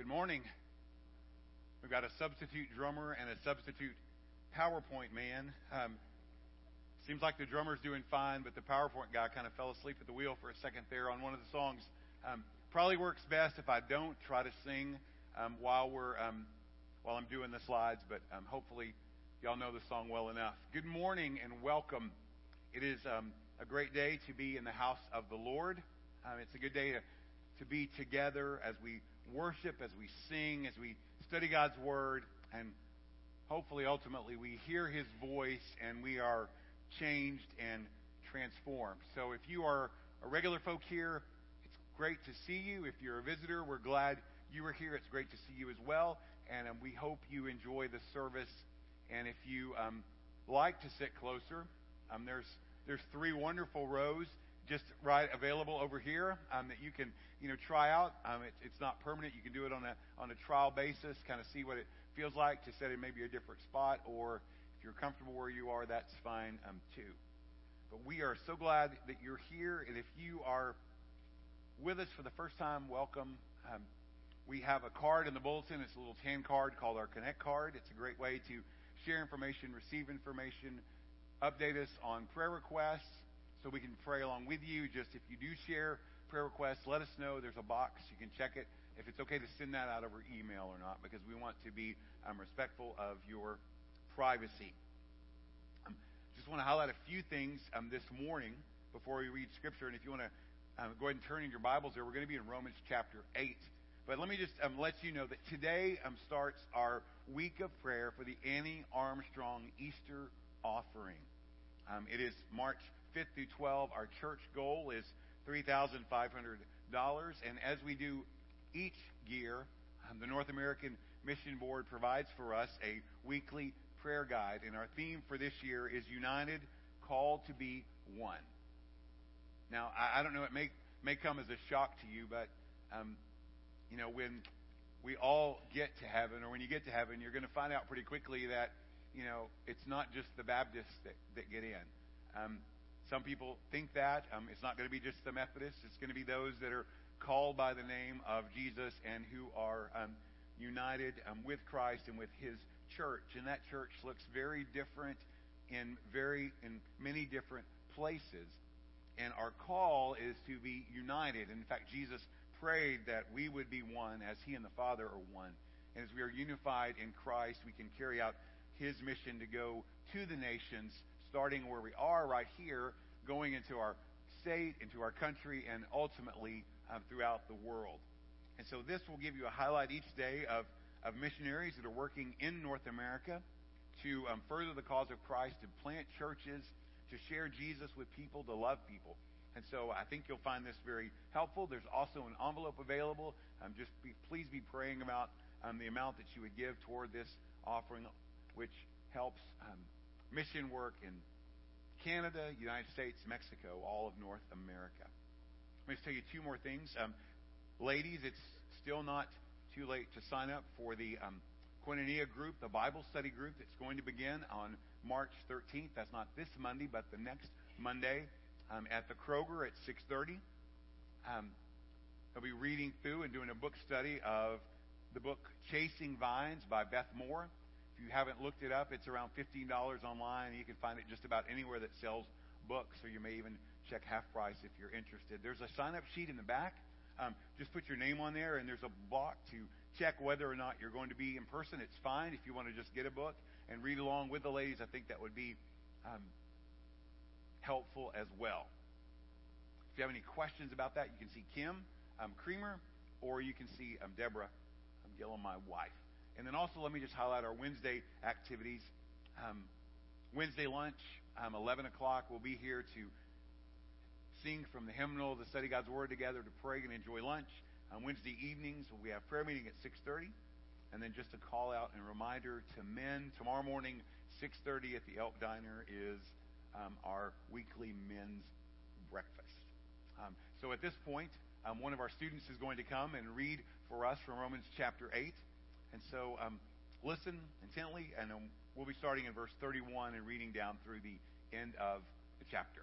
good morning. We've got a substitute drummer and a substitute PowerPoint man. Um, seems like the drummer's doing fine, but the PowerPoint guy kind of fell asleep at the wheel for a second there on one of the songs. Um, probably works best if I don't try to sing um, while we're um, while I'm doing the slides, but um, hopefully y'all know the song well enough. Good morning and welcome. It is um, a great day to be in the house of the Lord. It's a good day to, to be together as we worship, as we sing, as we study God's Word, and hopefully, ultimately, we hear His voice and we are changed and transformed. So, if you are a regular folk here, it's great to see you. If you're a visitor, we're glad you were here. It's great to see you as well, and um, we hope you enjoy the service. And if you um, like to sit closer, um, there's there's three wonderful rows just right available over here um, that you can you know try out. Um, it, it's not permanent. You can do it on a on a trial basis, kind of see what it feels like to set in maybe a different spot, or if you're comfortable where you are, that's fine um, too. But we are so glad that you're here, and if you are with us for the first time, welcome. Um, we have a card in the bulletin. It's a little tan card called our Connect card. It's a great way to share information, receive information, update us on prayer requests so we can pray along with you. Just if you do share prayer requests, let us know. There's a box. You can check it. If it's okay to send that out over email or not, because we want to be um, respectful of your privacy. Um, just want to highlight a few things um, this morning before we read Scripture. And if you want to um, go ahead and turn in your Bibles there, we're going to be in Romans chapter 8. But let me just um, let you know that today um, starts our week of prayer for the Annie Armstrong Easter offering. Um, it is March 5th through 12. Our church goal is $3,500. And as we do each year, um, the North American Mission Board provides for us a weekly prayer guide. And our theme for this year is United, Called to be One. Now, I, I don't know, it may, may come as a shock to you, but um, you know, when we all get to heaven, or when you get to heaven, you're going to find out pretty quickly that, you know, it's not just the Baptists that, that get in. Um, some people think that. Um, it's not going to be just the Methodists. It's going to be those that are called by the name of Jesus and who are um, united um, with Christ and with His church. And that church looks very different in very in many different places. And our call is to be united. In fact, Jesus prayed that we would be one as He and the Father are one. And as we are unified in Christ, we can carry out His mission to go to the nations, starting where we are right here, going into our state, into our country, and ultimately um, throughout the world. And so this will give you a highlight each day of, of missionaries that are working in North America to um, further the cause of Christ, to plant churches, to share Jesus with people, to love people. And so I think you'll find this very helpful. There's also an envelope available. Um, just be, please be praying about um, the amount that you would give toward this offering, which helps um, mission work in Canada, United States, Mexico, all of North America. Let me tell you two more things. Um, ladies, it's still not too late to sign up for the um, Koinonia group, the Bible study group that's going to begin on March 13th. That's not this Monday, but the next Monday um, at the Kroger at 6:30. Um, I'll be reading through and doing a book study of the book Chasing Vines by Beth Moore. You haven't looked it up, it's around $15 online. You can find it just about anywhere that sells books, or you may even check half price if you're interested. There's a sign up sheet in the back. Um, just put your name on there, and there's a block to check whether or not you're going to be in person. It's fine if you want to just get a book and read along with the ladies. I think that would be um, helpful as well. If you have any questions about that, you can see Kim um, Creamer or you can see um, Deborah um, Gillum, my wife. And then also, let me just highlight our Wednesday activities. Um, Wednesday lunch, um, 11 o'clock, we'll be here to sing from the hymnal, to study God's Word together, to pray and enjoy lunch. On Wednesday evenings, we have prayer meeting at 6.30. And then just a call out and reminder to men, tomorrow morning, 6.30 at the Elk Diner is um, our weekly men's breakfast. Um, so at this point, um, one of our students is going to come and read for us from Romans chapter 8. And so um, listen intently, and um, we'll be starting in verse 31 and reading down through the end of the chapter.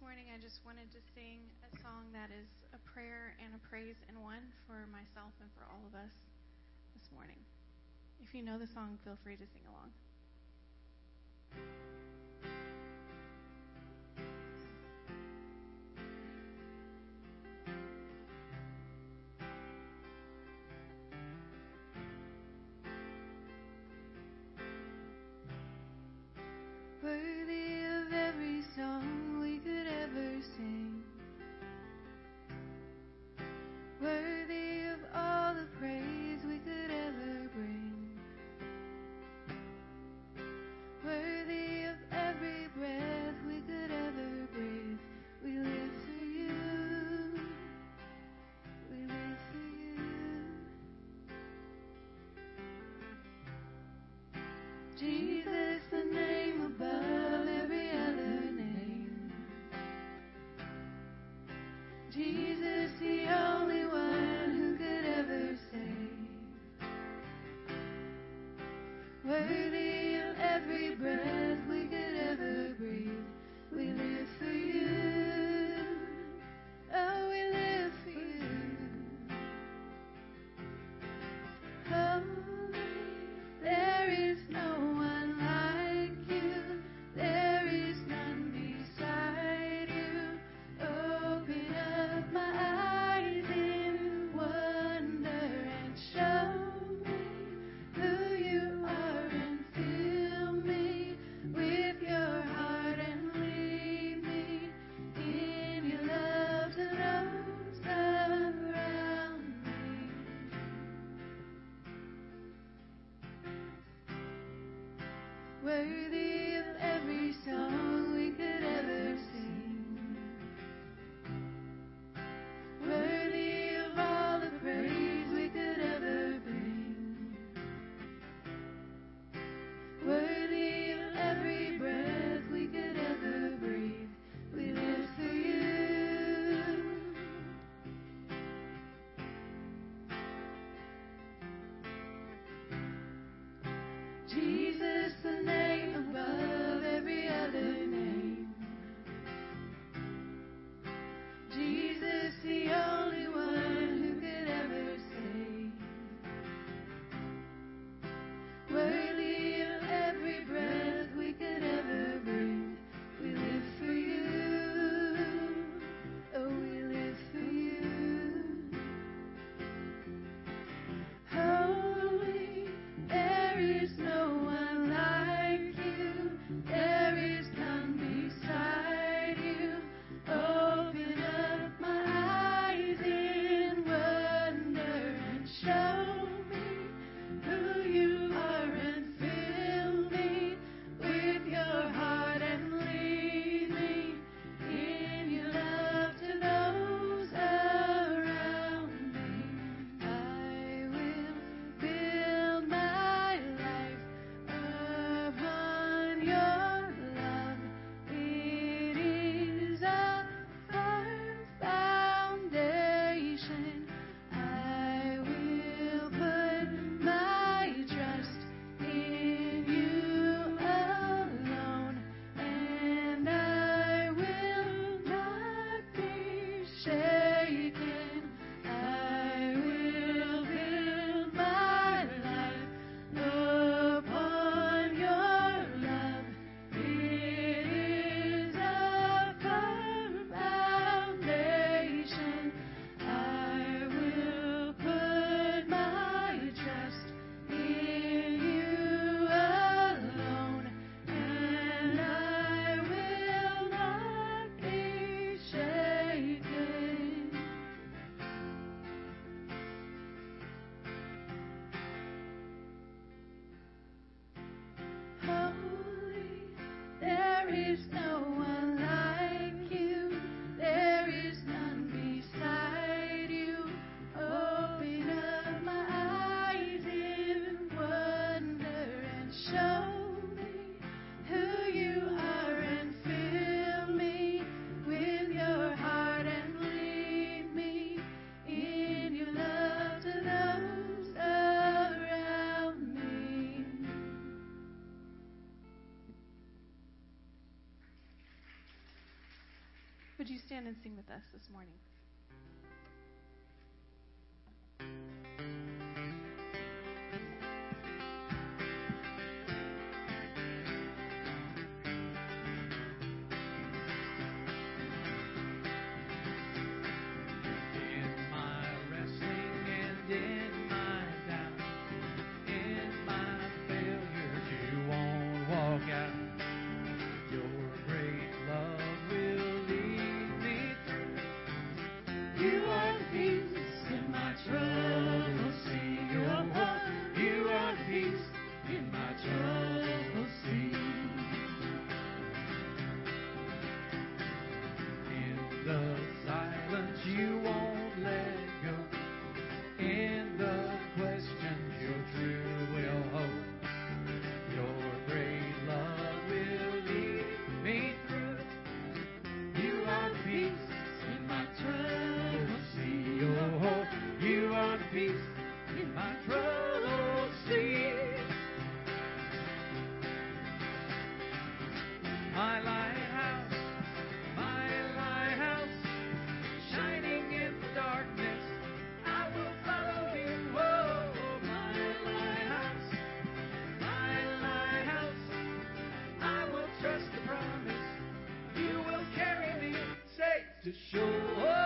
morning, I just wanted to sing a song that is a prayer and a praise in one for myself and for all of us this morning. If you know the song, feel free to sing along. Jesus. stand and sing with us this morning. Sure.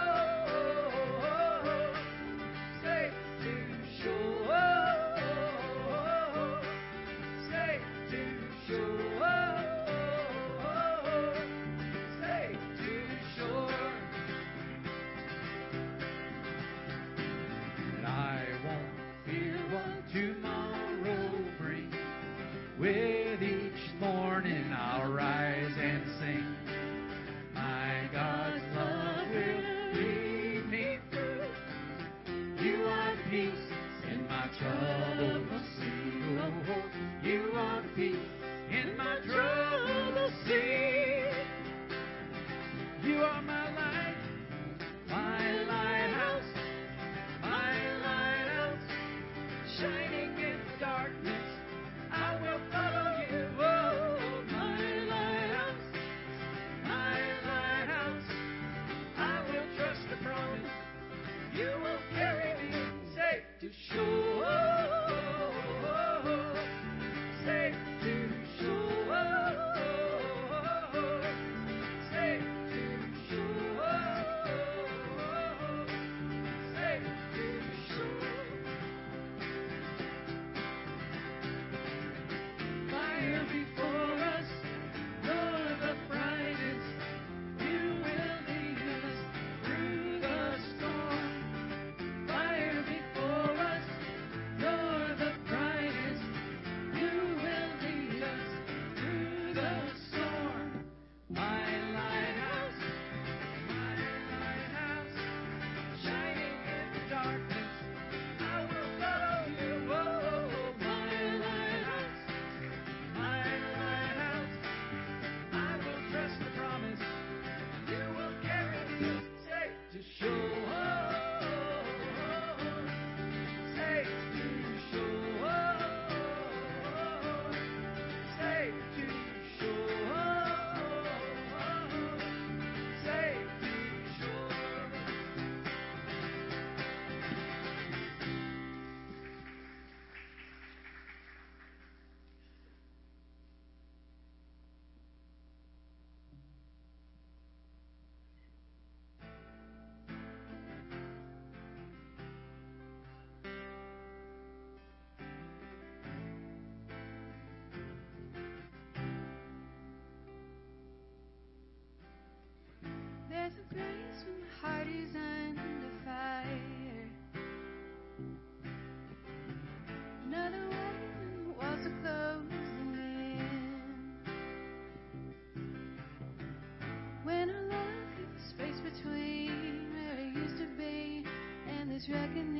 dragon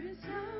There is no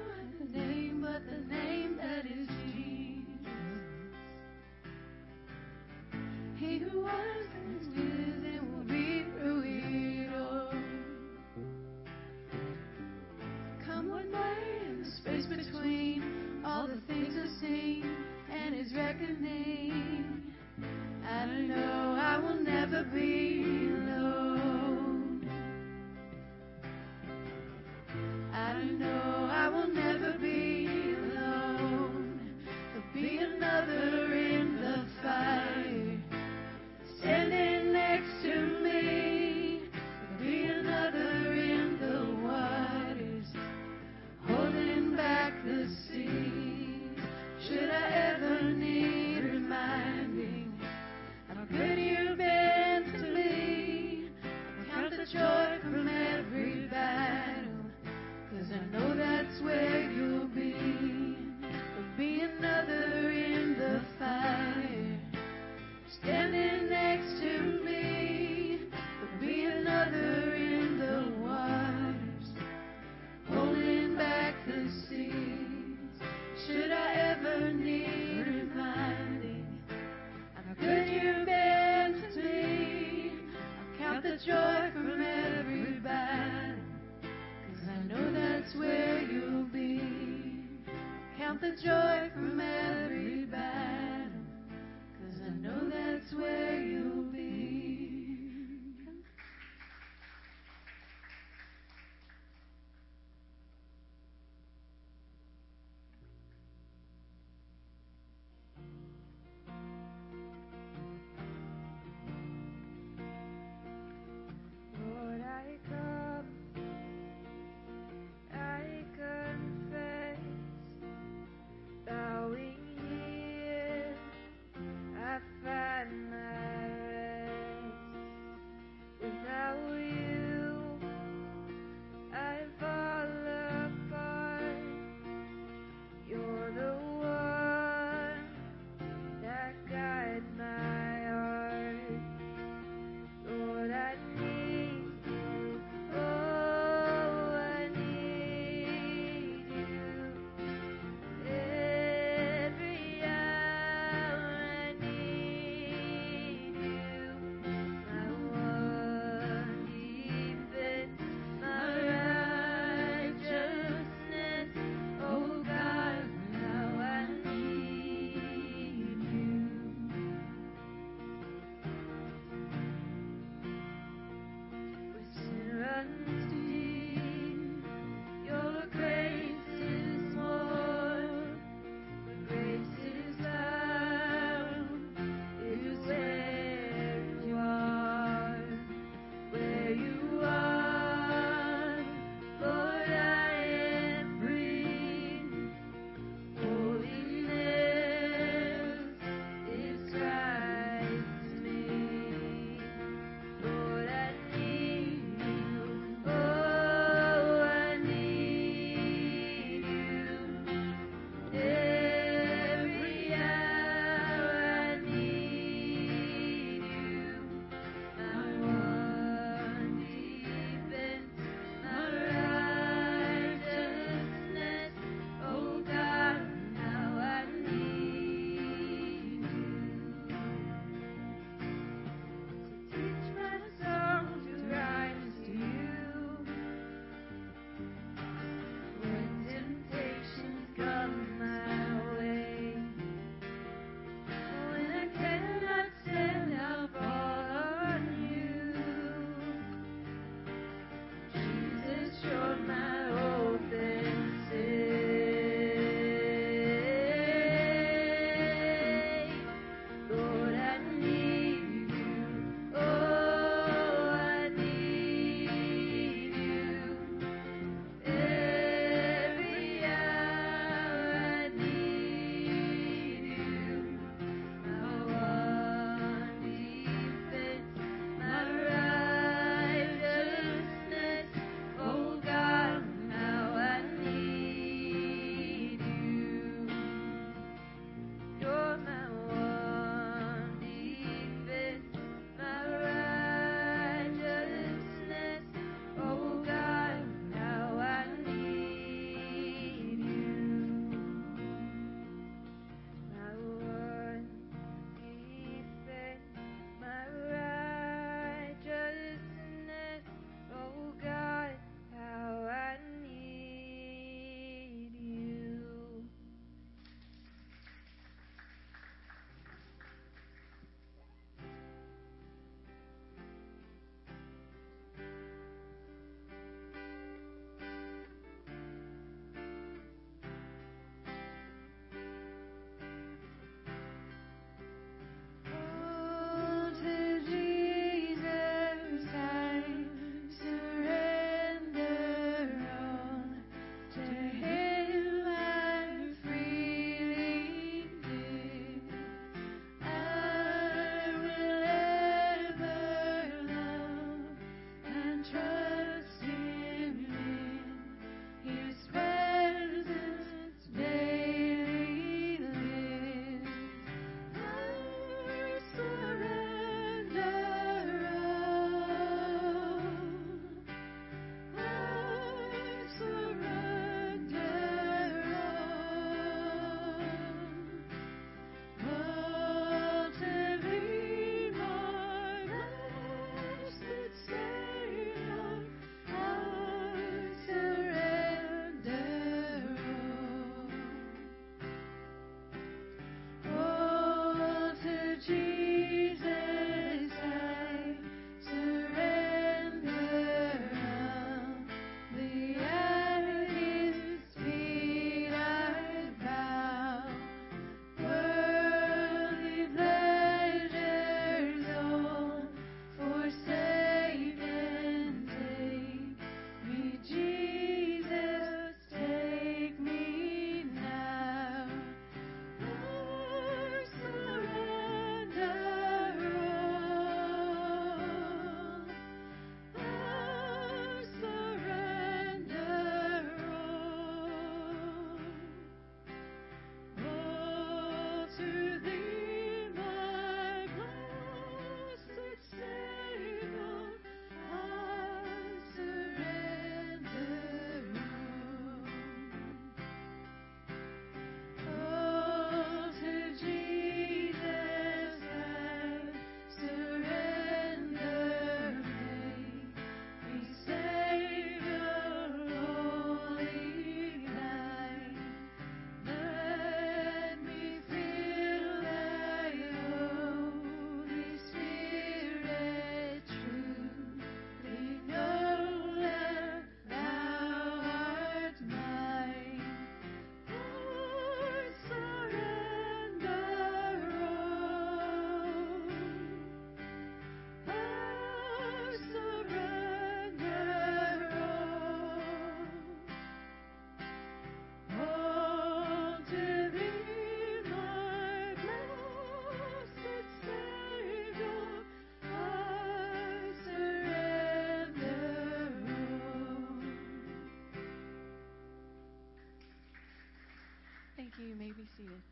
you. May be seated.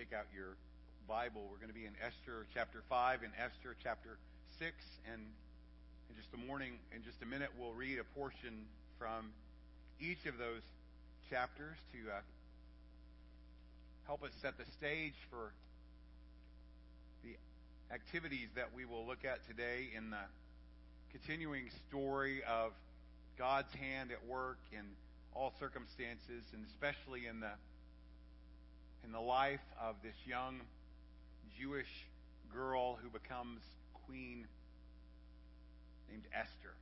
Take out your Bible, we're going to be in Esther chapter 5 and Esther chapter 6. And in just a morning, in just a minute, we'll read a portion from each of those chapters to uh, help us set the stage for the activities that we will look at today in the continuing story of God's hand at work in all circumstances, and especially in the in the life of this young Jewish girl who becomes queen named Esther.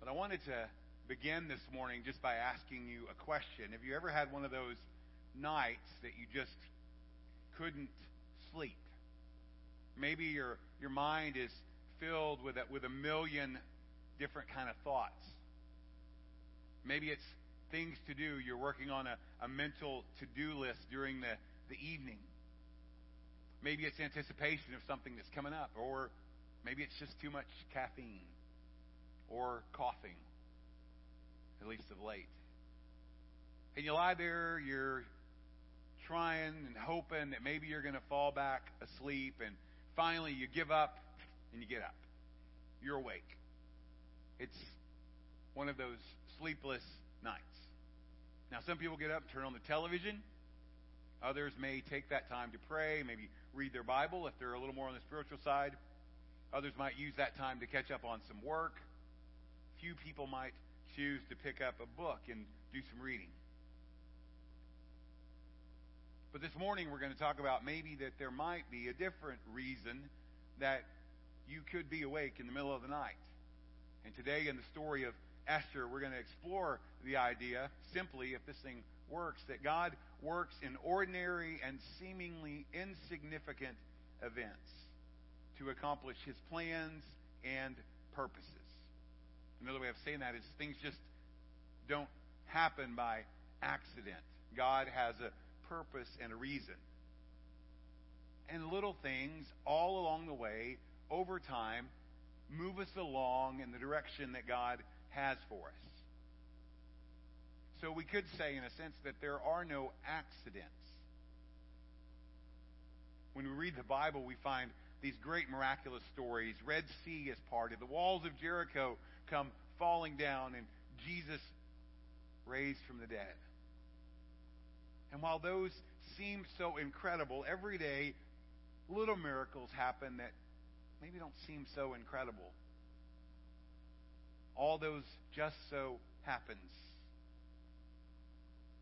But I wanted to begin this morning just by asking you a question. Have you ever had one of those nights that you just couldn't sleep? Maybe your your mind is filled with a, with a million different kind of thoughts. Maybe it's things to do. You're working on a, a mental to do list during the, the evening. Maybe it's anticipation of something that's coming up, or maybe it's just too much caffeine or coughing, at least of late. And you lie there, you're trying and hoping that maybe you're going to fall back asleep, and finally you give up and you get up. You're awake. It's one of those sleepless nights. Now, some people get up and turn on the television. Others may take that time to pray, maybe read their Bible if they're a little more on the spiritual side. Others might use that time to catch up on some work. Few people might choose to pick up a book and do some reading. But this morning we're going to talk about maybe that there might be a different reason that you could be awake in the middle of the night. And today in the story of Esther, we're going to explore the idea, simply, if this thing works, that God works in ordinary and seemingly insignificant events to accomplish his plans and purposes. Another way of saying that is things just don't happen by accident. God has a purpose and a reason. And little things all along the way, over time, move us along in the direction that God has for us. So we could say, in a sense, that there are no accidents. When we read the Bible, we find these great miraculous stories. Red Sea is parted, the walls of Jericho come falling down, and Jesus raised from the dead. And while those seem so incredible, every day little miracles happen that maybe don't seem so incredible. All those just so happens.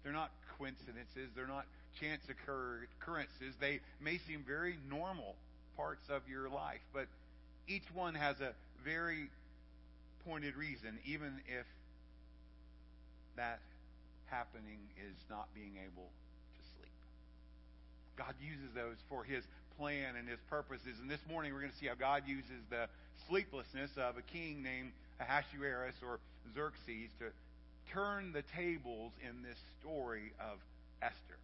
They're not coincidences. They're not chance occur- occurrences. They may seem very normal parts of your life, but each one has a very pointed reason, even if that happening is not being able to sleep. God uses those for His plan and His purposes. And this morning we're going to see how God uses the sleeplessness of a king named Ahasuerus or Xerxes to turn the tables in this story of Esther.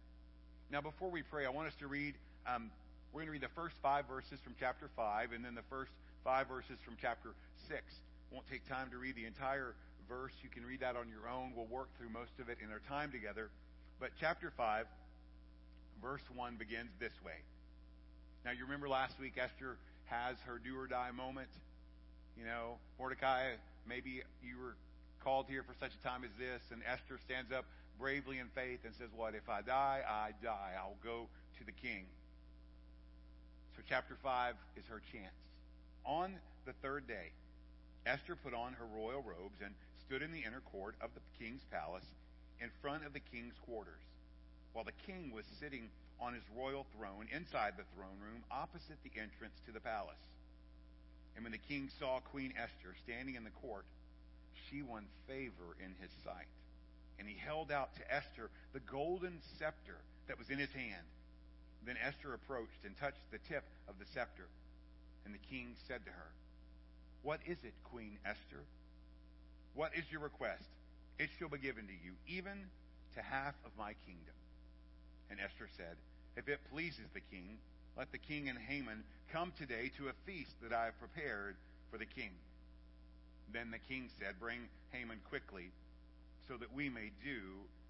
Now, before we pray, I want us to read. Um, we're going to read the first five verses from chapter 5 and then the first five verses from chapter 6. Won't take time to read the entire verse. You can read that on your own. We'll work through most of it in our time together. But chapter 5, verse 1 begins this way. Now, you remember last week Esther has her do or die moment. You know, Mordecai, maybe you were called here for such a time as this, and Esther stands up bravely in faith and says, What? If I die, I die. I'll go to the king. So, chapter 5 is her chance. On the third day, Esther put on her royal robes and stood in the inner court of the king's palace in front of the king's quarters, while the king was sitting on his royal throne inside the throne room opposite the entrance to the palace. And when the king saw Queen Esther standing in the court, she won favor in his sight. And he held out to Esther the golden scepter that was in his hand. Then Esther approached and touched the tip of the scepter. And the king said to her, What is it, Queen Esther? What is your request? It shall be given to you, even to half of my kingdom. And Esther said, If it pleases the king, let the king and Haman come today to a feast that I have prepared for the king. Then the king said, Bring Haman quickly, so that we may do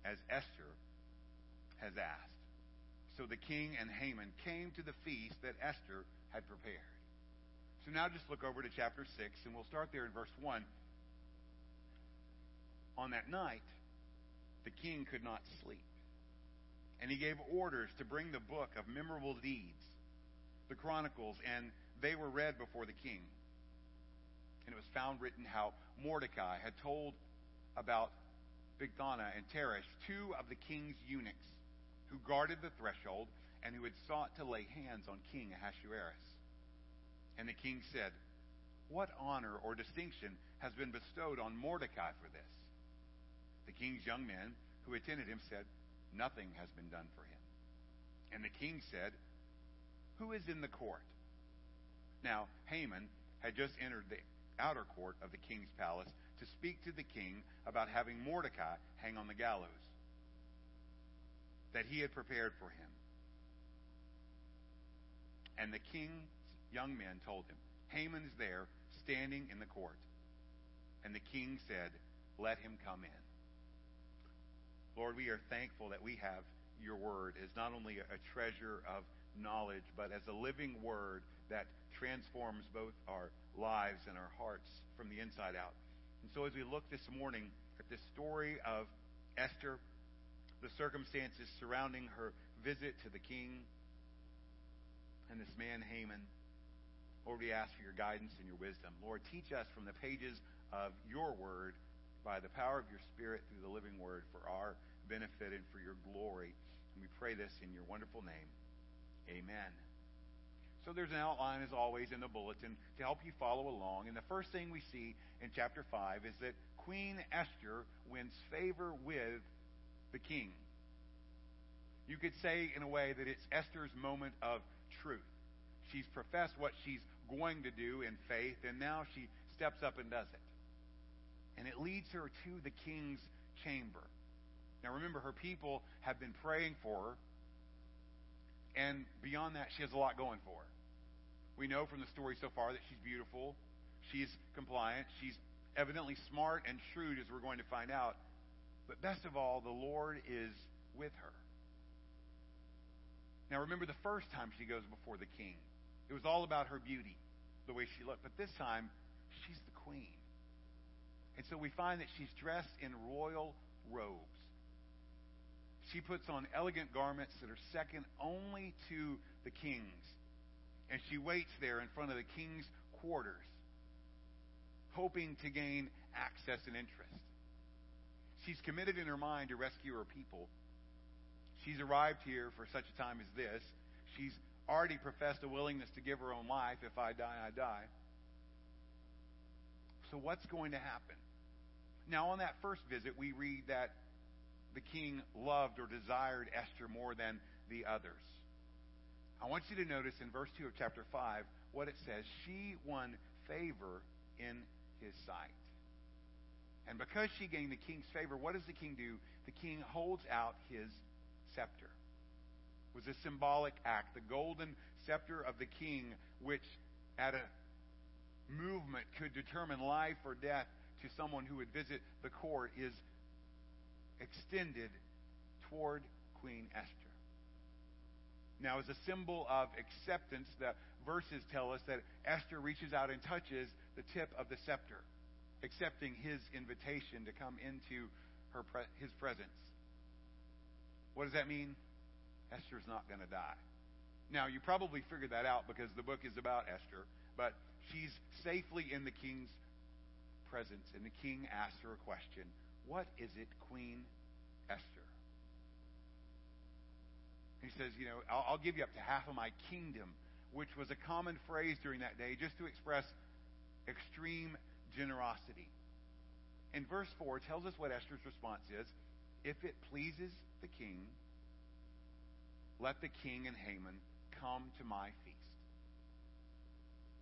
as Esther has asked. So the king and Haman came to the feast that Esther had prepared. So now just look over to chapter 6, and we'll start there in verse 1. On that night, the king could not sleep. And he gave orders to bring the book of memorable deeds, the Chronicles, and they were read before the king. And it was found written how Mordecai had told about Bigthana and Teresh, two of the king's eunuchs, who guarded the threshold and who had sought to lay hands on King Ahasuerus. And the king said, What honor or distinction has been bestowed on Mordecai for this? The king's young men who attended him said, Nothing has been done for him. And the king said, Who is in the court? Now, Haman had just entered the outer court of the king's palace to speak to the king about having Mordecai hang on the gallows that he had prepared for him. And the king's young men told him, Haman's there, standing in the court. And the king said, Let him come in. Lord, we are thankful that we have your word as not only a treasure of knowledge, but as a living word that transforms both our lives and our hearts from the inside out. And so as we look this morning at the story of Esther, the circumstances surrounding her visit to the king and this man Haman, Lord, we ask for your guidance and your wisdom. Lord, teach us from the pages of your word by the power of your Spirit through the living word for our benefit and for your glory. And we pray this in your wonderful name. Amen. So there's an outline, as always, in the bulletin to help you follow along. And the first thing we see in chapter 5 is that Queen Esther wins favor with the king. You could say, in a way, that it's Esther's moment of truth. She's professed what she's going to do in faith, and now she steps up and does it. And it leads her to the king's chamber. Now remember, her people have been praying for her, and beyond that, she has a lot going for her. We know from the story so far that she's beautiful, she's compliant, she's evidently smart and shrewd, as we're going to find out. But best of all, the Lord is with her. Now remember the first time she goes before the king. It was all about her beauty, the way she looked. But this time, she's the queen. And so we find that she's dressed in royal robes. She puts on elegant garments that are second only to the king's. And she waits there in front of the king's quarters, hoping to gain access and interest. She's committed in her mind to rescue her people. She's arrived here for such a time as this. She's already professed a willingness to give her own life. If I die, I die. So, what's going to happen? Now, on that first visit, we read that the king loved or desired Esther more than the others. I want you to notice in verse 2 of chapter 5 what it says. She won favor in his sight. And because she gained the king's favor, what does the king do? The king holds out his scepter. It was a symbolic act. The golden scepter of the king, which at a movement could determine life or death to someone who would visit the court, is extended toward Queen Esther. Now, as a symbol of acceptance, the verses tell us that Esther reaches out and touches the tip of the scepter, accepting his invitation to come into her his presence. What does that mean? Esther's not going to die. Now, you probably figured that out because the book is about Esther, but she's safely in the king's presence, and the king asks her a question What is it, Queen Esther? He says, You know, I'll, I'll give you up to half of my kingdom, which was a common phrase during that day just to express extreme generosity. And verse 4 tells us what Esther's response is If it pleases the king, let the king and Haman come to my feast.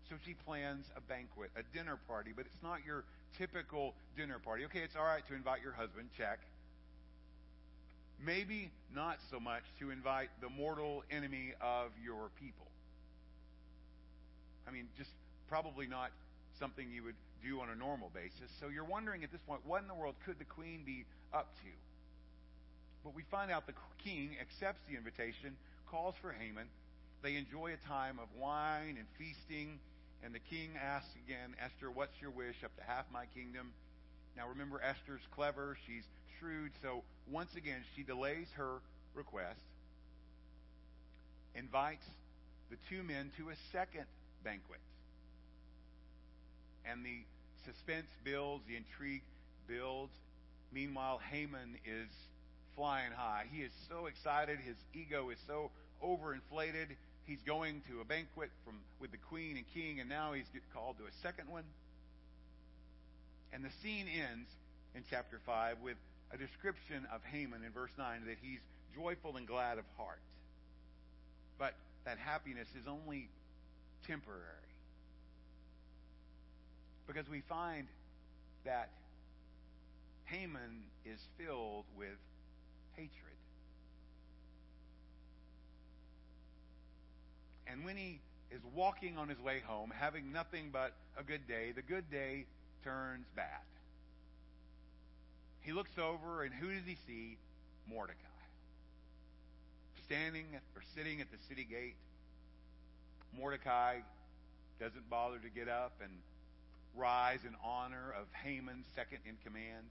So she plans a banquet, a dinner party, but it's not your typical dinner party. Okay, it's all right to invite your husband, check. Maybe not so much to invite the mortal enemy of your people. I mean, just probably not something you would do on a normal basis. So you're wondering at this point, what in the world could the queen be up to? But we find out the king accepts the invitation, calls for Haman. They enjoy a time of wine and feasting. And the king asks again, Esther, what's your wish? Up to half my kingdom. Now remember, Esther's clever. She's shrewd. So once again, she delays her request, invites the two men to a second banquet. And the suspense builds, the intrigue builds. Meanwhile, Haman is flying high. He is so excited. His ego is so overinflated. He's going to a banquet from with the queen and king, and now he's called to a second one. And the scene ends in chapter 5 with a description of Haman in verse 9 that he's joyful and glad of heart. But that happiness is only temporary. Because we find that Haman is filled with hatred. And when he is walking on his way home, having nothing but a good day, the good day turns bad. He looks over, and who does he see? Mordecai. Standing or sitting at the city gate. Mordecai doesn't bother to get up and rise in honor of Haman, second in command.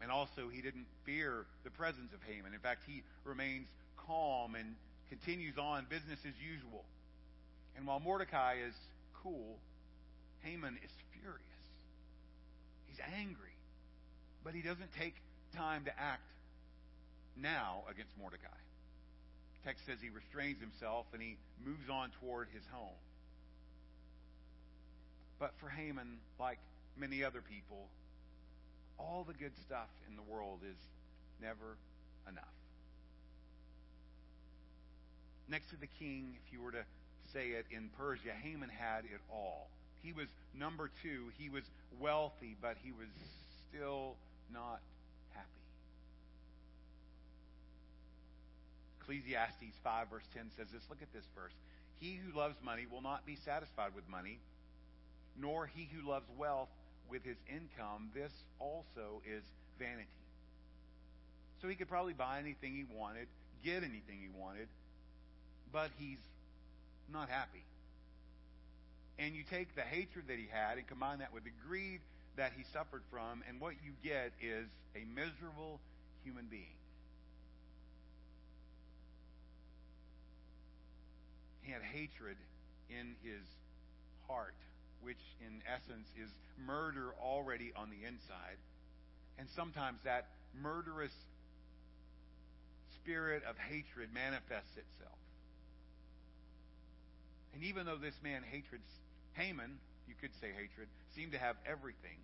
And also, he didn't fear the presence of Haman. In fact, he remains calm and continues on business as usual. And while Mordecai is cool, Haman is furious. He's angry. But he doesn't take time to act now against Mordecai. Text says he restrains himself and he moves on toward his home. But for Haman, like many other people, all the good stuff in the world is never enough. Next to the king, if you were to say it in Persia, Haman had it all. He was number two. He was wealthy, but he was still not happy. Ecclesiastes 5, verse 10 says this. Look at this verse. He who loves money will not be satisfied with money, nor he who loves wealth with his income. This also is vanity. So he could probably buy anything he wanted, get anything he wanted, but he's not happy. And you take the hatred that he had and combine that with the greed that he suffered from, and what you get is a miserable human being. He had hatred in his heart, which in essence is murder already on the inside. And sometimes that murderous spirit of hatred manifests itself. And even though this man hatred Haman, you could say hatred, seemed to have everything,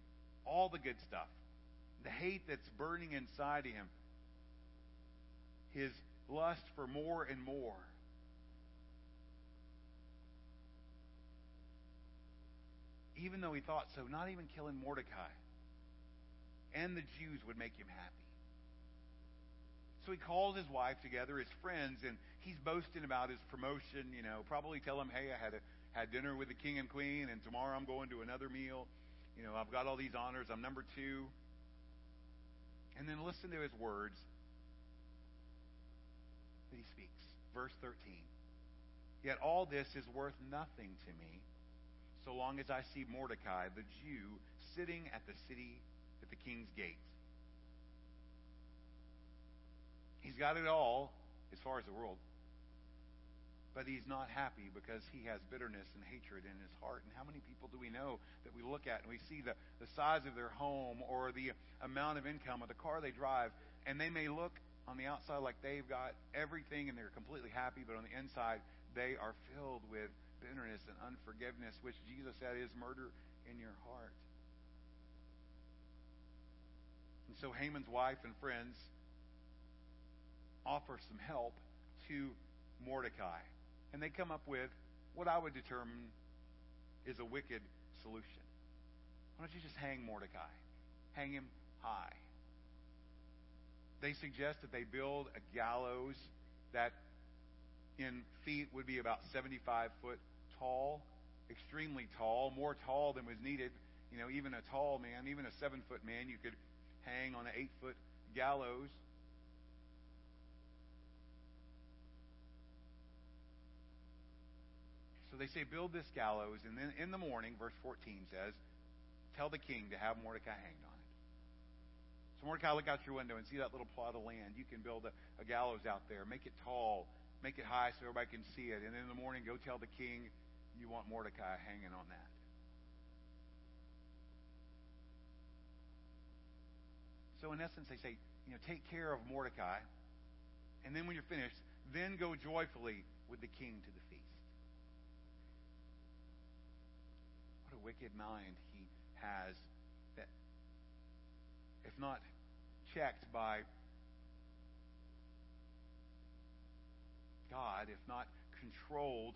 all the good stuff, the hate that's burning inside of him, his lust for more and more. Even though he thought so, not even killing Mordecai and the Jews would make him happy. So he calls his wife together, his friends, and he's boasting about his promotion. You know, probably tell him, "Hey, I had a, had dinner with the king and queen, and tomorrow I'm going to another meal. You know, I've got all these honors. I'm number two. And then listen to his words that he speaks. Verse 13. Yet all this is worth nothing to me, so long as I see Mordecai, the Jew, sitting at the city at the king's gate. He's got it all as far as the world. But he's not happy because he has bitterness and hatred in his heart. And how many people do we know that we look at and we see the, the size of their home or the amount of income or the car they drive, and they may look on the outside like they've got everything and they're completely happy, but on the inside, they are filled with bitterness and unforgiveness, which Jesus said is murder in your heart. And so Haman's wife and friends offer some help to Mordecai. And they come up with what I would determine is a wicked solution. Why don't you just hang Mordecai? Hang him high. They suggest that they build a gallows that in feet would be about 75 foot tall, extremely tall, more tall than was needed. You know, even a tall man, even a seven foot man, you could hang on an eight foot gallows. They say, build this gallows, and then in the morning, verse 14 says, tell the king to have Mordecai hanged on it. So Mordecai, look out your window and see that little plot of land. You can build a, a gallows out there, make it tall, make it high so everybody can see it. And in the morning, go tell the king you want Mordecai hanging on that. So in essence, they say, you know, take care of Mordecai, and then when you're finished, then go joyfully with the king to the feast. What a wicked mind he has that, if not checked by God, if not controlled,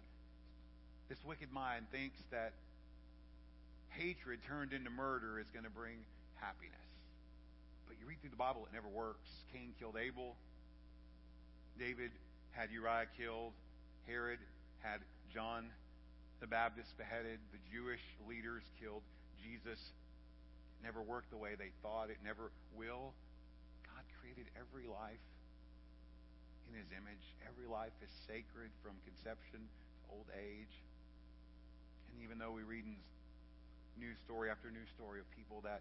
this wicked mind thinks that hatred turned into murder is going to bring happiness. But you read through the Bible, it never works. Cain killed Abel. David had Uriah killed. Herod had John the Baptist beheaded. The Jewish leaders killed Jesus. Never worked the way they thought. It never will. God created every life in His image. Every life is sacred from conception to old age. And even though we read in news story after news story of people that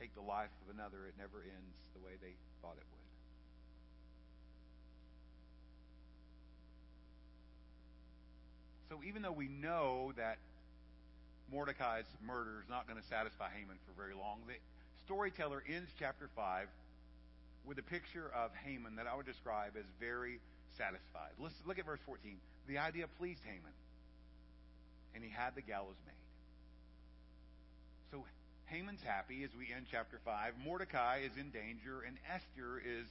take the life of another, it never ends the way they thought it would. So even though we know that Mordecai's murder is not going to satisfy Haman for very long, the storyteller ends chapter 5 with a picture of Haman that I would describe as very satisfied. Let's look at verse 14. The idea pleased Haman, and he had the gallows made. So Haman's happy as we end chapter 5. Mordecai is in danger, and Esther is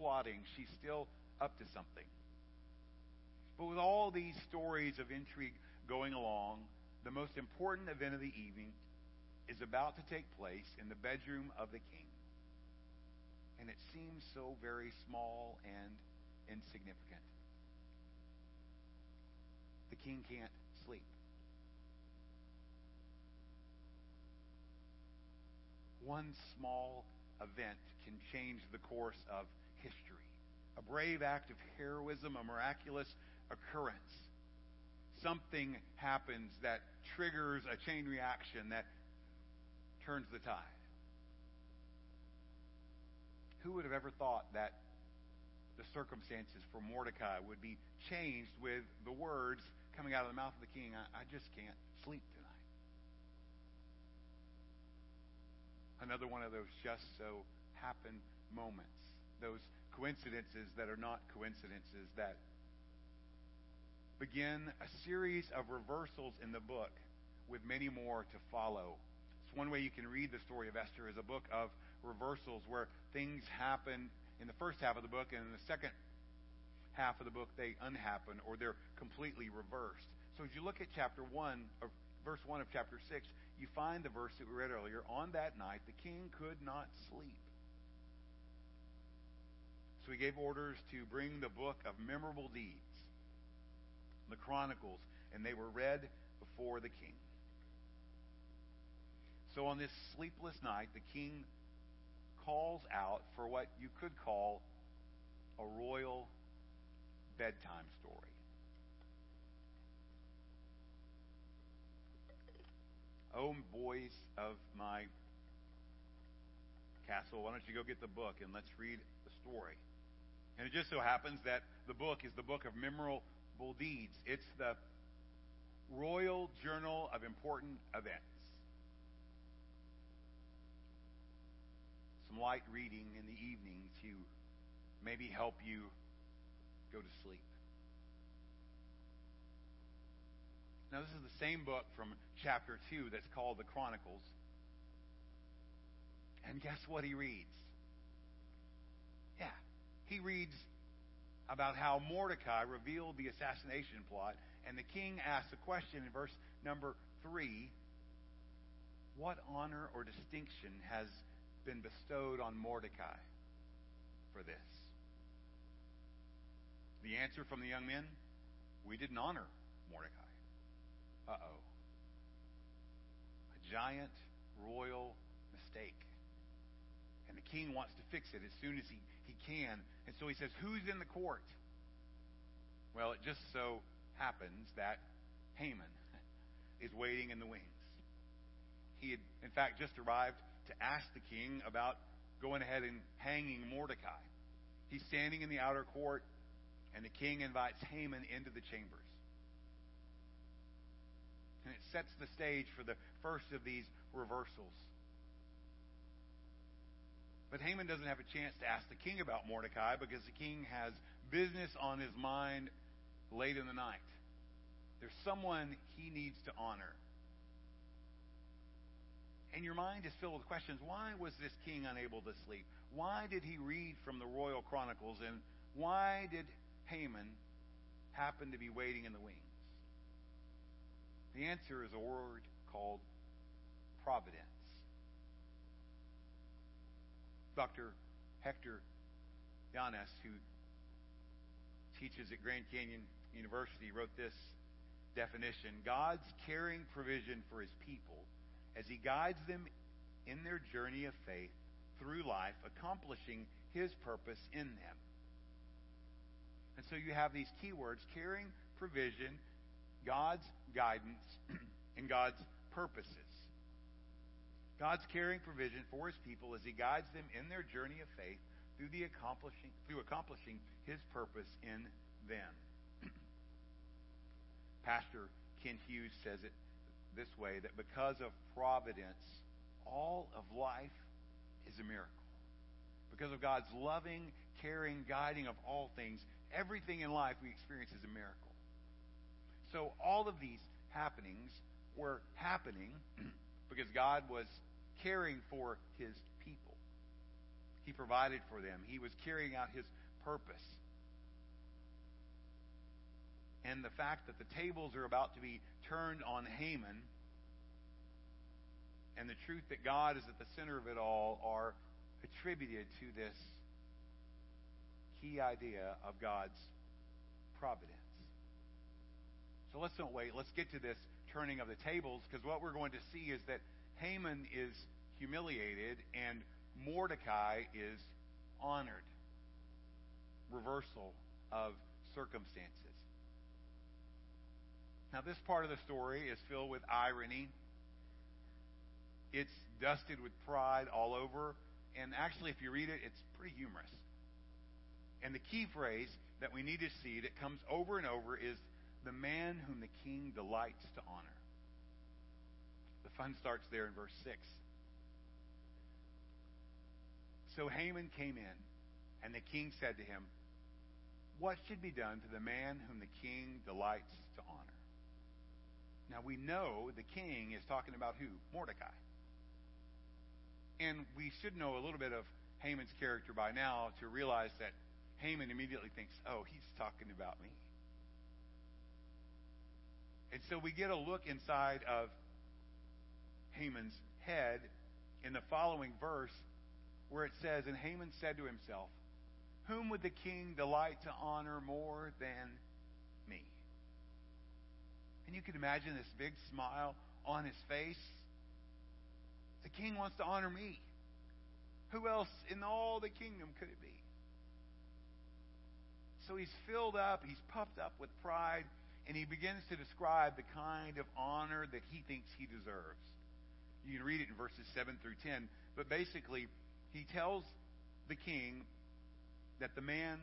plotting. She's still up to something. But with all these stories of intrigue going along, the most important event of the evening is about to take place in the bedroom of the king. And it seems so very small and insignificant. The king can't sleep. One small event can change the course of history. A brave act of heroism, a miraculous occurrence. Something happens that triggers a chain reaction that turns the tide. Who would have ever thought that the circumstances for Mordecai would be changed with the words coming out of the mouth of the king, I, I just can't sleep tonight. Another one of those just so happen moments, those coincidences that are not coincidences that begin a series of reversals in the book with many more to follow. It's one way you can read the story of Esther as a book of reversals where things happen in the first half of the book and in the second half of the book they unhappen or they're completely reversed. So as you look at chapter 1 or verse 1 of chapter 6, you find the verse that we read earlier, on that night the king could not sleep. So he gave orders to bring the book of memorable deeds the Chronicles, and they were read before the king. So on this sleepless night, the king calls out for what you could call a royal bedtime story. Oh, boys of my castle, why don't you go get the book and let's read the story? And it just so happens that the book is the book of memorable Notable Deeds. It's the Royal Journal of Important Events. Some light reading in the evening to maybe help you go to sleep. Now, this is the same book from chapter 2 that's called the Chronicles. And guess what he reads? Yeah, he reads about how Mordecai revealed the assassination plot, and the king asks a question in verse number 3 What honor or distinction has been bestowed on Mordecai for this? The answer from the young men we didn't honor Mordecai. Uh oh. A giant royal mistake. And the king wants to fix it as soon as he, he can. And so he says, Who's in the court? Well, it just so happens that Haman is waiting in the wings. He had, in fact, just arrived to ask the king about going ahead and hanging Mordecai. He's standing in the outer court, and the king invites Haman into the chambers. And it sets the stage for the first of these reversals. But Haman doesn't have a chance to ask the king about Mordecai because the king has business on his mind late in the night. There's someone he needs to honor. And your mind is filled with questions. Why was this king unable to sleep? Why did he read from the royal chronicles? And why did Haman happen to be waiting in the wings? The answer is a word called providence. Dr. Hector Yanes, who teaches at Grand Canyon University, wrote this definition God's caring provision for his people as he guides them in their journey of faith through life, accomplishing his purpose in them. And so you have these keywords caring provision, God's guidance, and God's purposes. God's caring provision for his people as he guides them in their journey of faith through the accomplishing through accomplishing his purpose in them. Pastor Kent Hughes says it this way that because of providence, all of life is a miracle. Because of God's loving, caring, guiding of all things, everything in life we experience is a miracle. So all of these happenings were happening because God was caring for his people. He provided for them. He was carrying out his purpose. And the fact that the tables are about to be turned on Haman and the truth that God is at the center of it all are attributed to this key idea of God's providence. So let's don't wait. Let's get to this turning of the tables because what we're going to see is that Haman is humiliated and Mordecai is honored. Reversal of circumstances. Now, this part of the story is filled with irony. It's dusted with pride all over. And actually, if you read it, it's pretty humorous. And the key phrase that we need to see that comes over and over is the man whom the king delights to honor. Fun starts there in verse 6. So Haman came in, and the king said to him, What should be done to the man whom the king delights to honor? Now we know the king is talking about who? Mordecai. And we should know a little bit of Haman's character by now to realize that Haman immediately thinks, oh, he's talking about me. And so we get a look inside of Haman's head in the following verse where it says, And Haman said to himself, Whom would the king delight to honor more than me? And you can imagine this big smile on his face. The king wants to honor me. Who else in all the kingdom could it be? So he's filled up, he's puffed up with pride, and he begins to describe the kind of honor that he thinks he deserves. You can read it in verses 7 through 10. But basically, he tells the king that the man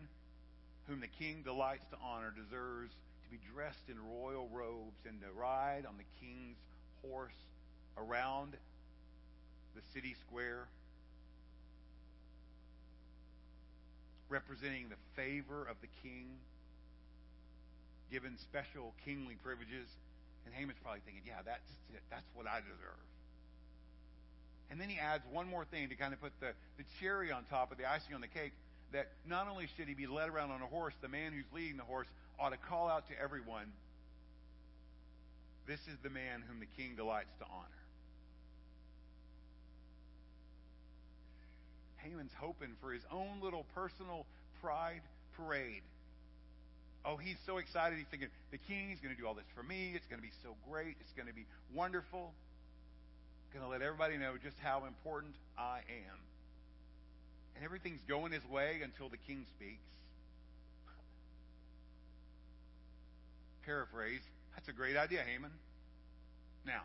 whom the king delights to honor deserves to be dressed in royal robes and to ride on the king's horse around the city square, representing the favor of the king, given special kingly privileges. And Haman's probably thinking, yeah, that's. That's what I deserve. And then he adds one more thing to kind of put the, the cherry on top of the icing on the cake that not only should he be led around on a horse, the man who's leading the horse ought to call out to everyone, This is the man whom the king delights to honor. Haman's hoping for his own little personal pride parade. Oh, he's so excited. He's thinking, the king's going to do all this for me. It's going to be so great. It's going to be wonderful. Going to let everybody know just how important I am. And everything's going his way until the king speaks. Paraphrase, that's a great idea, Haman. Now,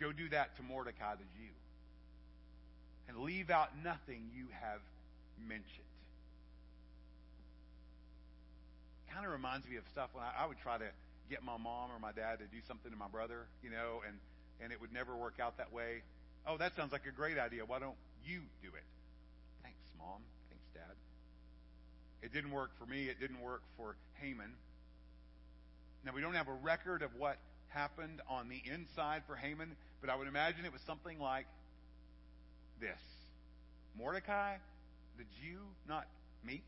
go do that to Mordecai the Jew and leave out nothing you have mentioned. Kind of reminds me of stuff when I, I would try to get my mom or my dad to do something to my brother, you know, and and it would never work out that way. Oh, that sounds like a great idea. Why don't you do it? Thanks, mom. Thanks, dad. It didn't work for me. It didn't work for Haman. Now we don't have a record of what happened on the inside for Haman, but I would imagine it was something like this Mordecai, the Jew, not me,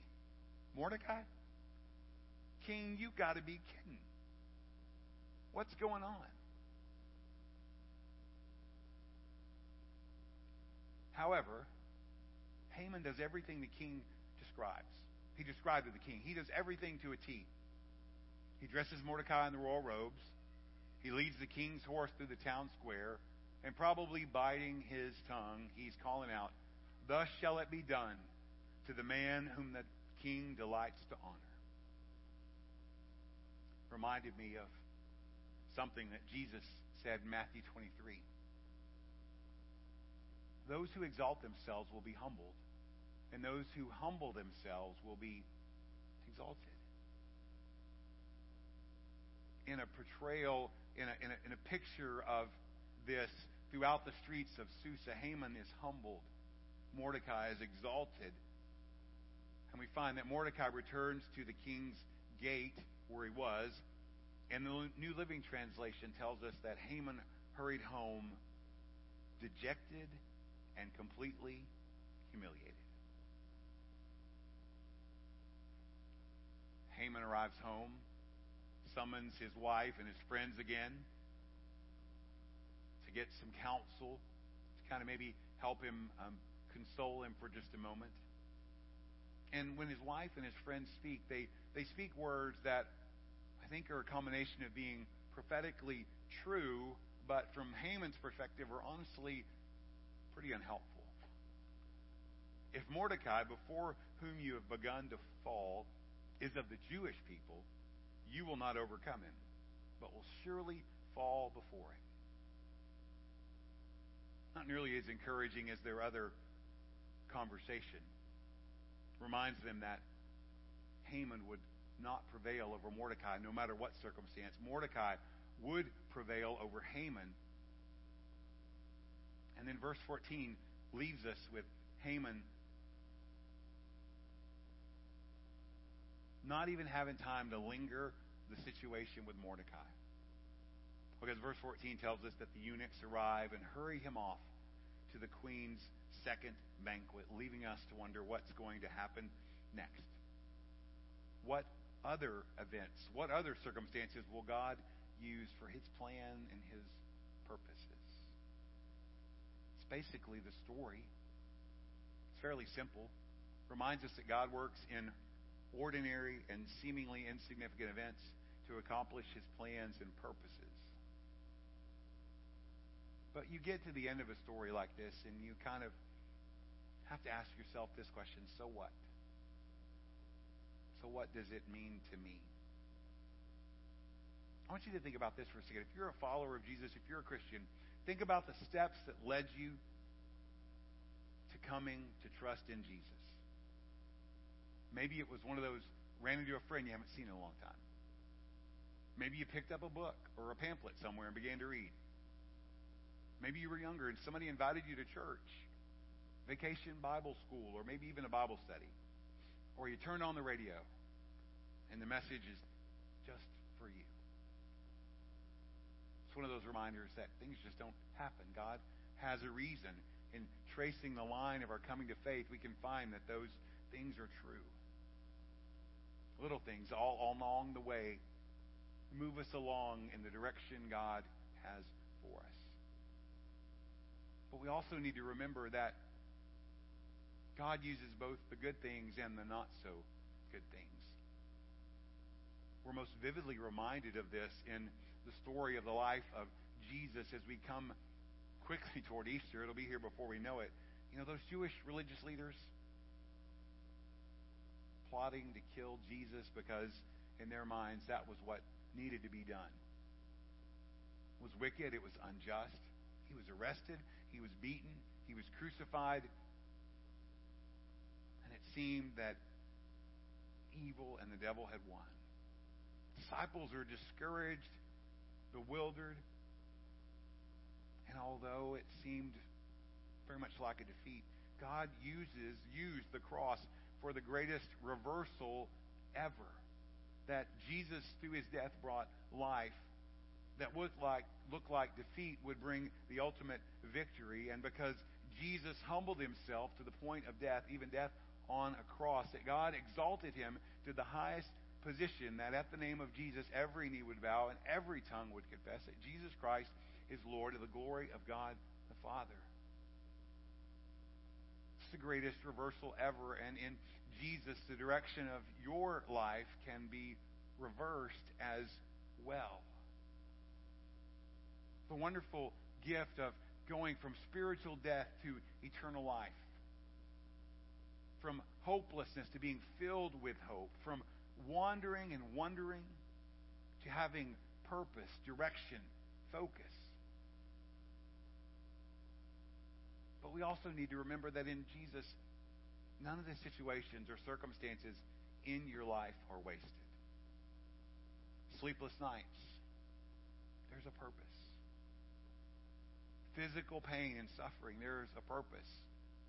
Mordecai? King, you got to be kidding. What's going on? However, Haman does everything the king describes. He described to the king. He does everything to a T. He dresses Mordecai in the royal robes. He leads the king's horse through the town square and probably biting his tongue, he's calling out, Thus shall it be done to the man whom the king delights to honor. Reminded me of something that Jesus said in Matthew 23. Those who exalt themselves will be humbled, and those who humble themselves will be exalted. In a portrayal, in a, in a, in a picture of this throughout the streets of Susa. Haman is humbled. Mordecai is exalted. And we find that Mordecai returns to the king's gate where he was. And the New Living Translation tells us that Haman hurried home dejected and completely humiliated. Haman arrives home, summons his wife and his friends again to get some counsel to kind of maybe help him um, console him for just a moment. And when his wife and his friends speak, they, they speak words that I think are a combination of being prophetically true, but from Haman's perspective are honestly pretty unhelpful. If Mordecai, before whom you have begun to fall, is of the Jewish people, you will not overcome him, but will surely fall before him not nearly as encouraging as their other conversation. Reminds them that Haman would not prevail over Mordecai no matter what circumstance. Mordecai would prevail over Haman. And then verse 14 leaves us with Haman not even having time to linger the situation with Mordecai. Because verse 14 tells us that the eunuchs arrive and hurry him off to the queen's second banquet, leaving us to wonder what's going to happen next. What other events, what other circumstances will God use for his plan and his purposes? Basically the story. It's fairly simple. Reminds us that God works in ordinary and seemingly insignificant events to accomplish his plans and purposes. But you get to the end of a story like this, and you kind of have to ask yourself this question so what? So, what does it mean to me? I want you to think about this for a second. If you're a follower of Jesus, if you're a Christian, think about the steps that led you to coming to trust in Jesus. Maybe it was one of those ran into a friend you haven't seen in a long time. Maybe you picked up a book or a pamphlet somewhere and began to read. Maybe you were younger and somebody invited you to church, vacation Bible school, or maybe even a Bible study. Or you turned on the radio and the message is just one of those reminders that things just don't happen. God has a reason. In tracing the line of our coming to faith, we can find that those things are true. Little things all, all along the way move us along in the direction God has for us. But we also need to remember that God uses both the good things and the not so good things. We're most vividly reminded of this in the story of the life of Jesus as we come quickly toward Easter. It'll be here before we know it. You know, those Jewish religious leaders plotting to kill Jesus because, in their minds, that was what needed to be done. It was wicked, it was unjust. He was arrested, he was beaten, he was crucified, and it seemed that evil and the devil had won. Disciples are discouraged, bewildered, and although it seemed very much like a defeat, God uses used the cross for the greatest reversal ever. That Jesus, through his death, brought life that looked like, looked like defeat would bring the ultimate victory. And because Jesus humbled himself to the point of death, even death on a cross, that God exalted him to the highest position, that at the name of Jesus every knee would bow and every tongue would confess that Jesus Christ is Lord to the glory of God the Father. It's the greatest reversal ever. And in Jesus, the direction of your life can be reversed as well. The wonderful gift of going from spiritual death to eternal life. From hopelessness to being filled with hope. From wandering and wondering to having purpose, direction, focus. But we also need to remember that in Jesus, none of the situations or circumstances in your life are wasted. Sleepless nights, there's a purpose. Physical pain and suffering, there's a purpose.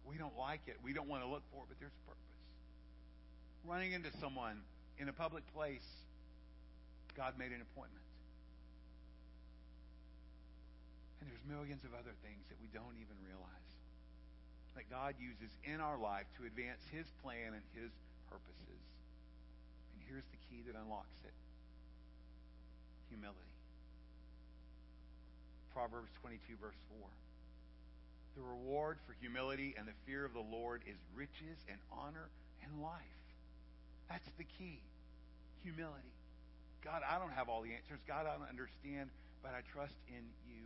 We don't like it. We don't want to look for it, but there's a purpose. Running into someone in a public place, God made an appointment. And there's millions of other things that we don't even realize that God uses in our life to advance His plan and His purposes. And here's the key that unlocks it humility. Proverbs 22, verse 4. The reward for humility and the fear of the Lord is riches and honor and life. That's the key. Humility. God, I don't have all the answers. God, I don't understand, but I trust in you.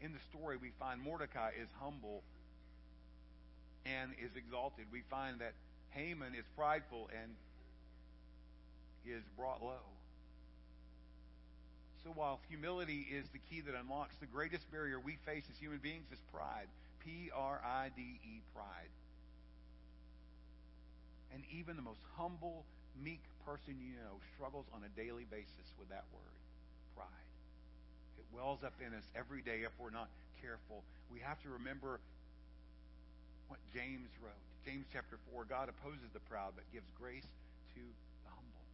In the story, we find Mordecai is humble and is exalted. We find that Haman is prideful and is brought low. So while humility is the key that unlocks the greatest barrier we face as human beings is pride. P R I D E, pride. And even the most humble, meek person you know struggles on a daily basis with that word, pride. It wells up in us every day if we're not careful. We have to remember what James wrote. James chapter 4 God opposes the proud, but gives grace to the humble.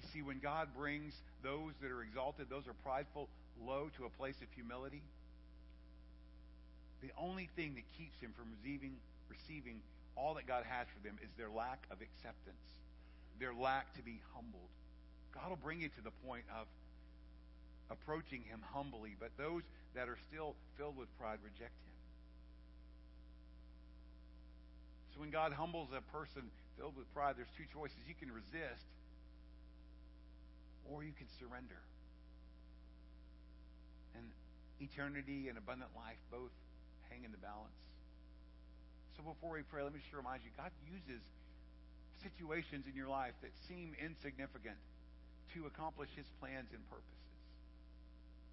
You see, when God brings those that are exalted, those are prideful, low to a place of humility, the only thing that keeps him from receiving, receiving all that God has for them is their lack of acceptance, their lack to be humbled. God will bring you to the point of approaching him humbly, but those that are still filled with pride reject him. So when God humbles a person filled with pride, there's two choices. You can resist, or you can surrender. And eternity and abundant life both hang in the balance. So before we pray, let me just remind you God uses situations in your life that seem insignificant to accomplish his plans and purposes.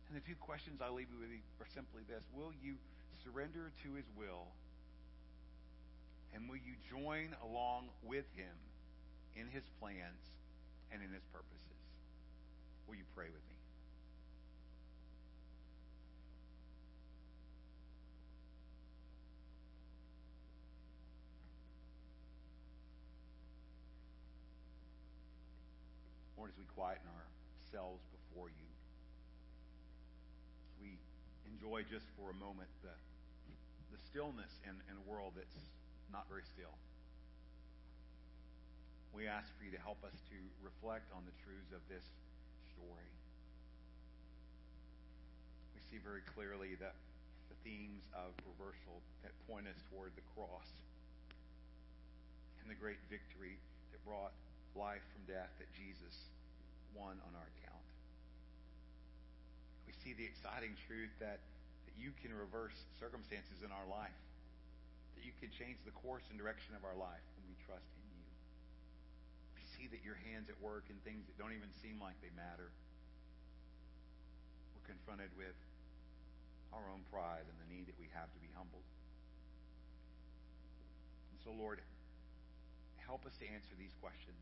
And the two questions I leave you with are simply this Will you surrender to his will? And will you join along with him in his plans and in his purposes? Will you pray with me? Lord, as we quieten ourselves before you, we enjoy just for a moment the, the stillness in, in a world that's not very still. We ask for you to help us to reflect on the truths of this story. We see very clearly that the themes of reversal that point us toward the cross and the great victory that brought life from death that Jesus won on our account. We see the exciting truth that, that you can reverse circumstances in our life, that you can change the course and direction of our life when we trust in you. We see that your hands at work in things that don't even seem like they matter. We're confronted with our own pride and the need that we have to be humbled. And so, Lord, help us to answer these questions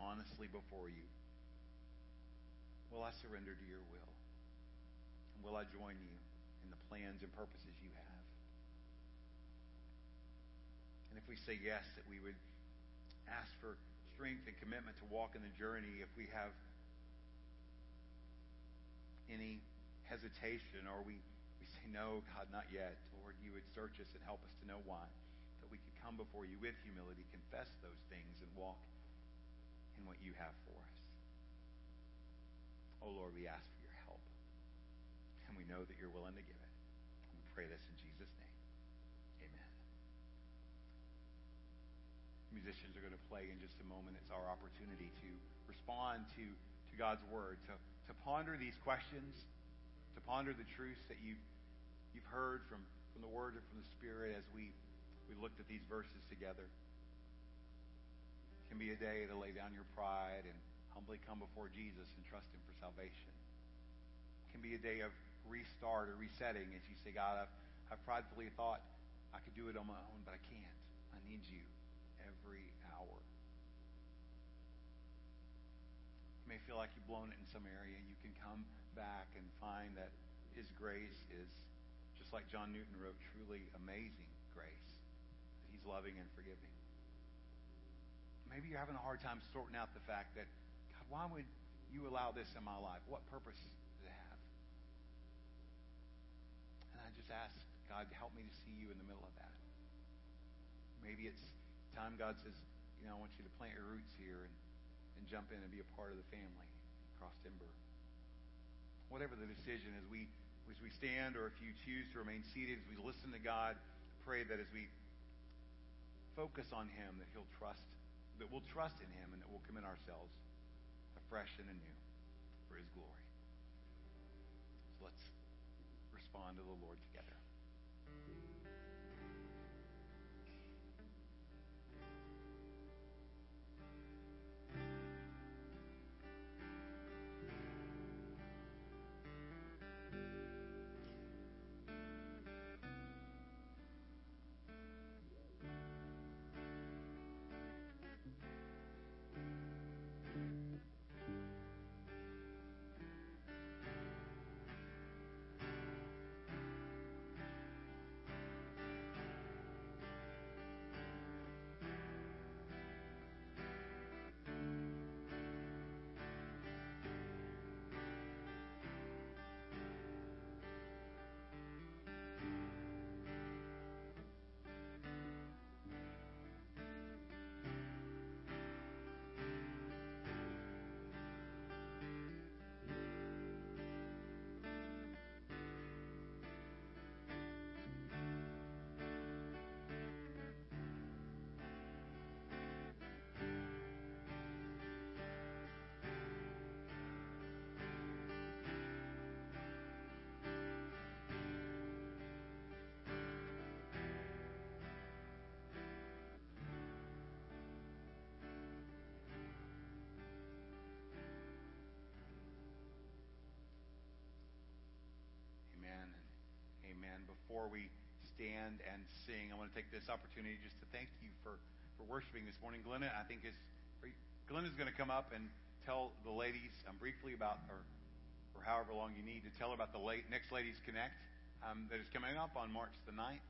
honestly before you. Will I surrender to your will? And will I join you in the plans and purposes you have? And if we say yes, that we would ask for strength and commitment to walk in the journey if we have any hesitation or we, we say, no, God, not yet. Lord, you would search us and help us to know why. That we could come before you with humility, confess those things, and walk in what you have for us. Oh, Lord, we ask for your help. And we know that you're willing to give it. And we pray this in Jesus' name. Amen. Musicians are going to play in just a moment. It's our opportunity to respond to, to God's word, to, to ponder these questions, to ponder the truths that you've, you've heard from, from the word and from the Spirit as we, we looked at these verses together. Can be a day to lay down your pride and humbly come before Jesus and trust Him for salvation. It can be a day of restart or resetting as you say, God, I've, I've pridefully thought I could do it on my own, but I can't. I need you every hour. You may feel like you've blown it in some area. You can come back and find that His grace is, just like John Newton wrote, truly amazing grace. He's loving and forgiving. Maybe you're having a hard time sorting out the fact that, God, why would you allow this in my life? What purpose does it have? And I just ask God to help me to see you in the middle of that. Maybe it's time God says, you know, I want you to plant your roots here and, and jump in and be a part of the family, cross timber. Whatever the decision is, we as we stand or if you choose to remain seated, as we listen to God, pray that as we focus on Him, that He'll trust, that we'll trust in Him and that we'll commit ourselves afresh and anew for His glory. So let's respond to the Lord Before we stand and sing, I want to take this opportunity just to thank you for, for worshiping this morning. Glenna, I think is Glenna's going to come up and, tell the ladies um, briefly about, or, or however long you need to tell about the late, next Ladies Connect um, that is coming up on March the 9th.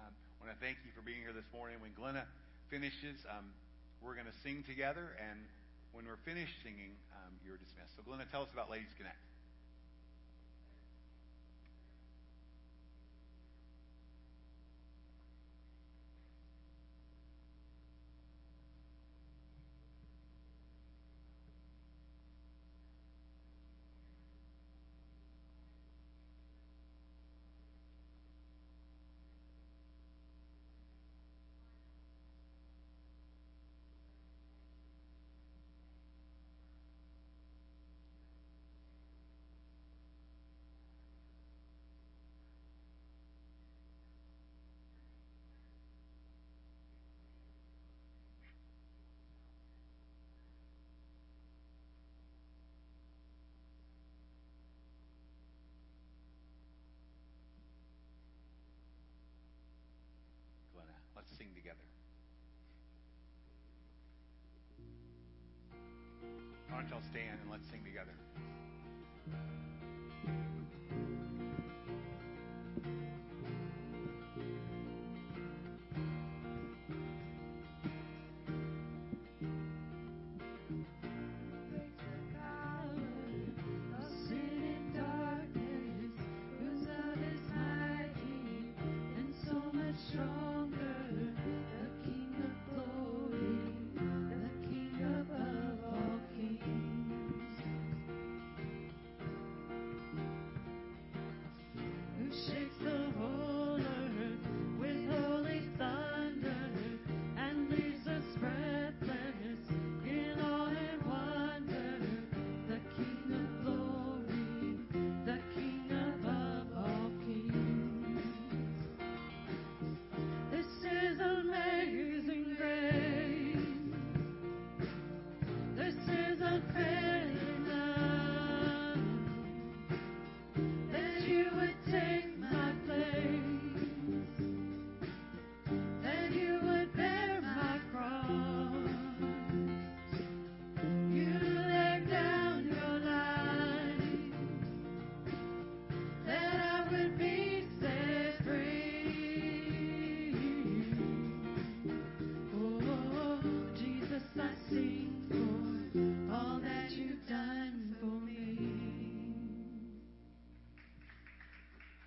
Um, I want to thank you for being here this morning. When Glenna finishes, um, we're going to sing together, and when we're finished singing, um, you're dismissed. So, Glenna, tell us about Ladies Connect. Sing together.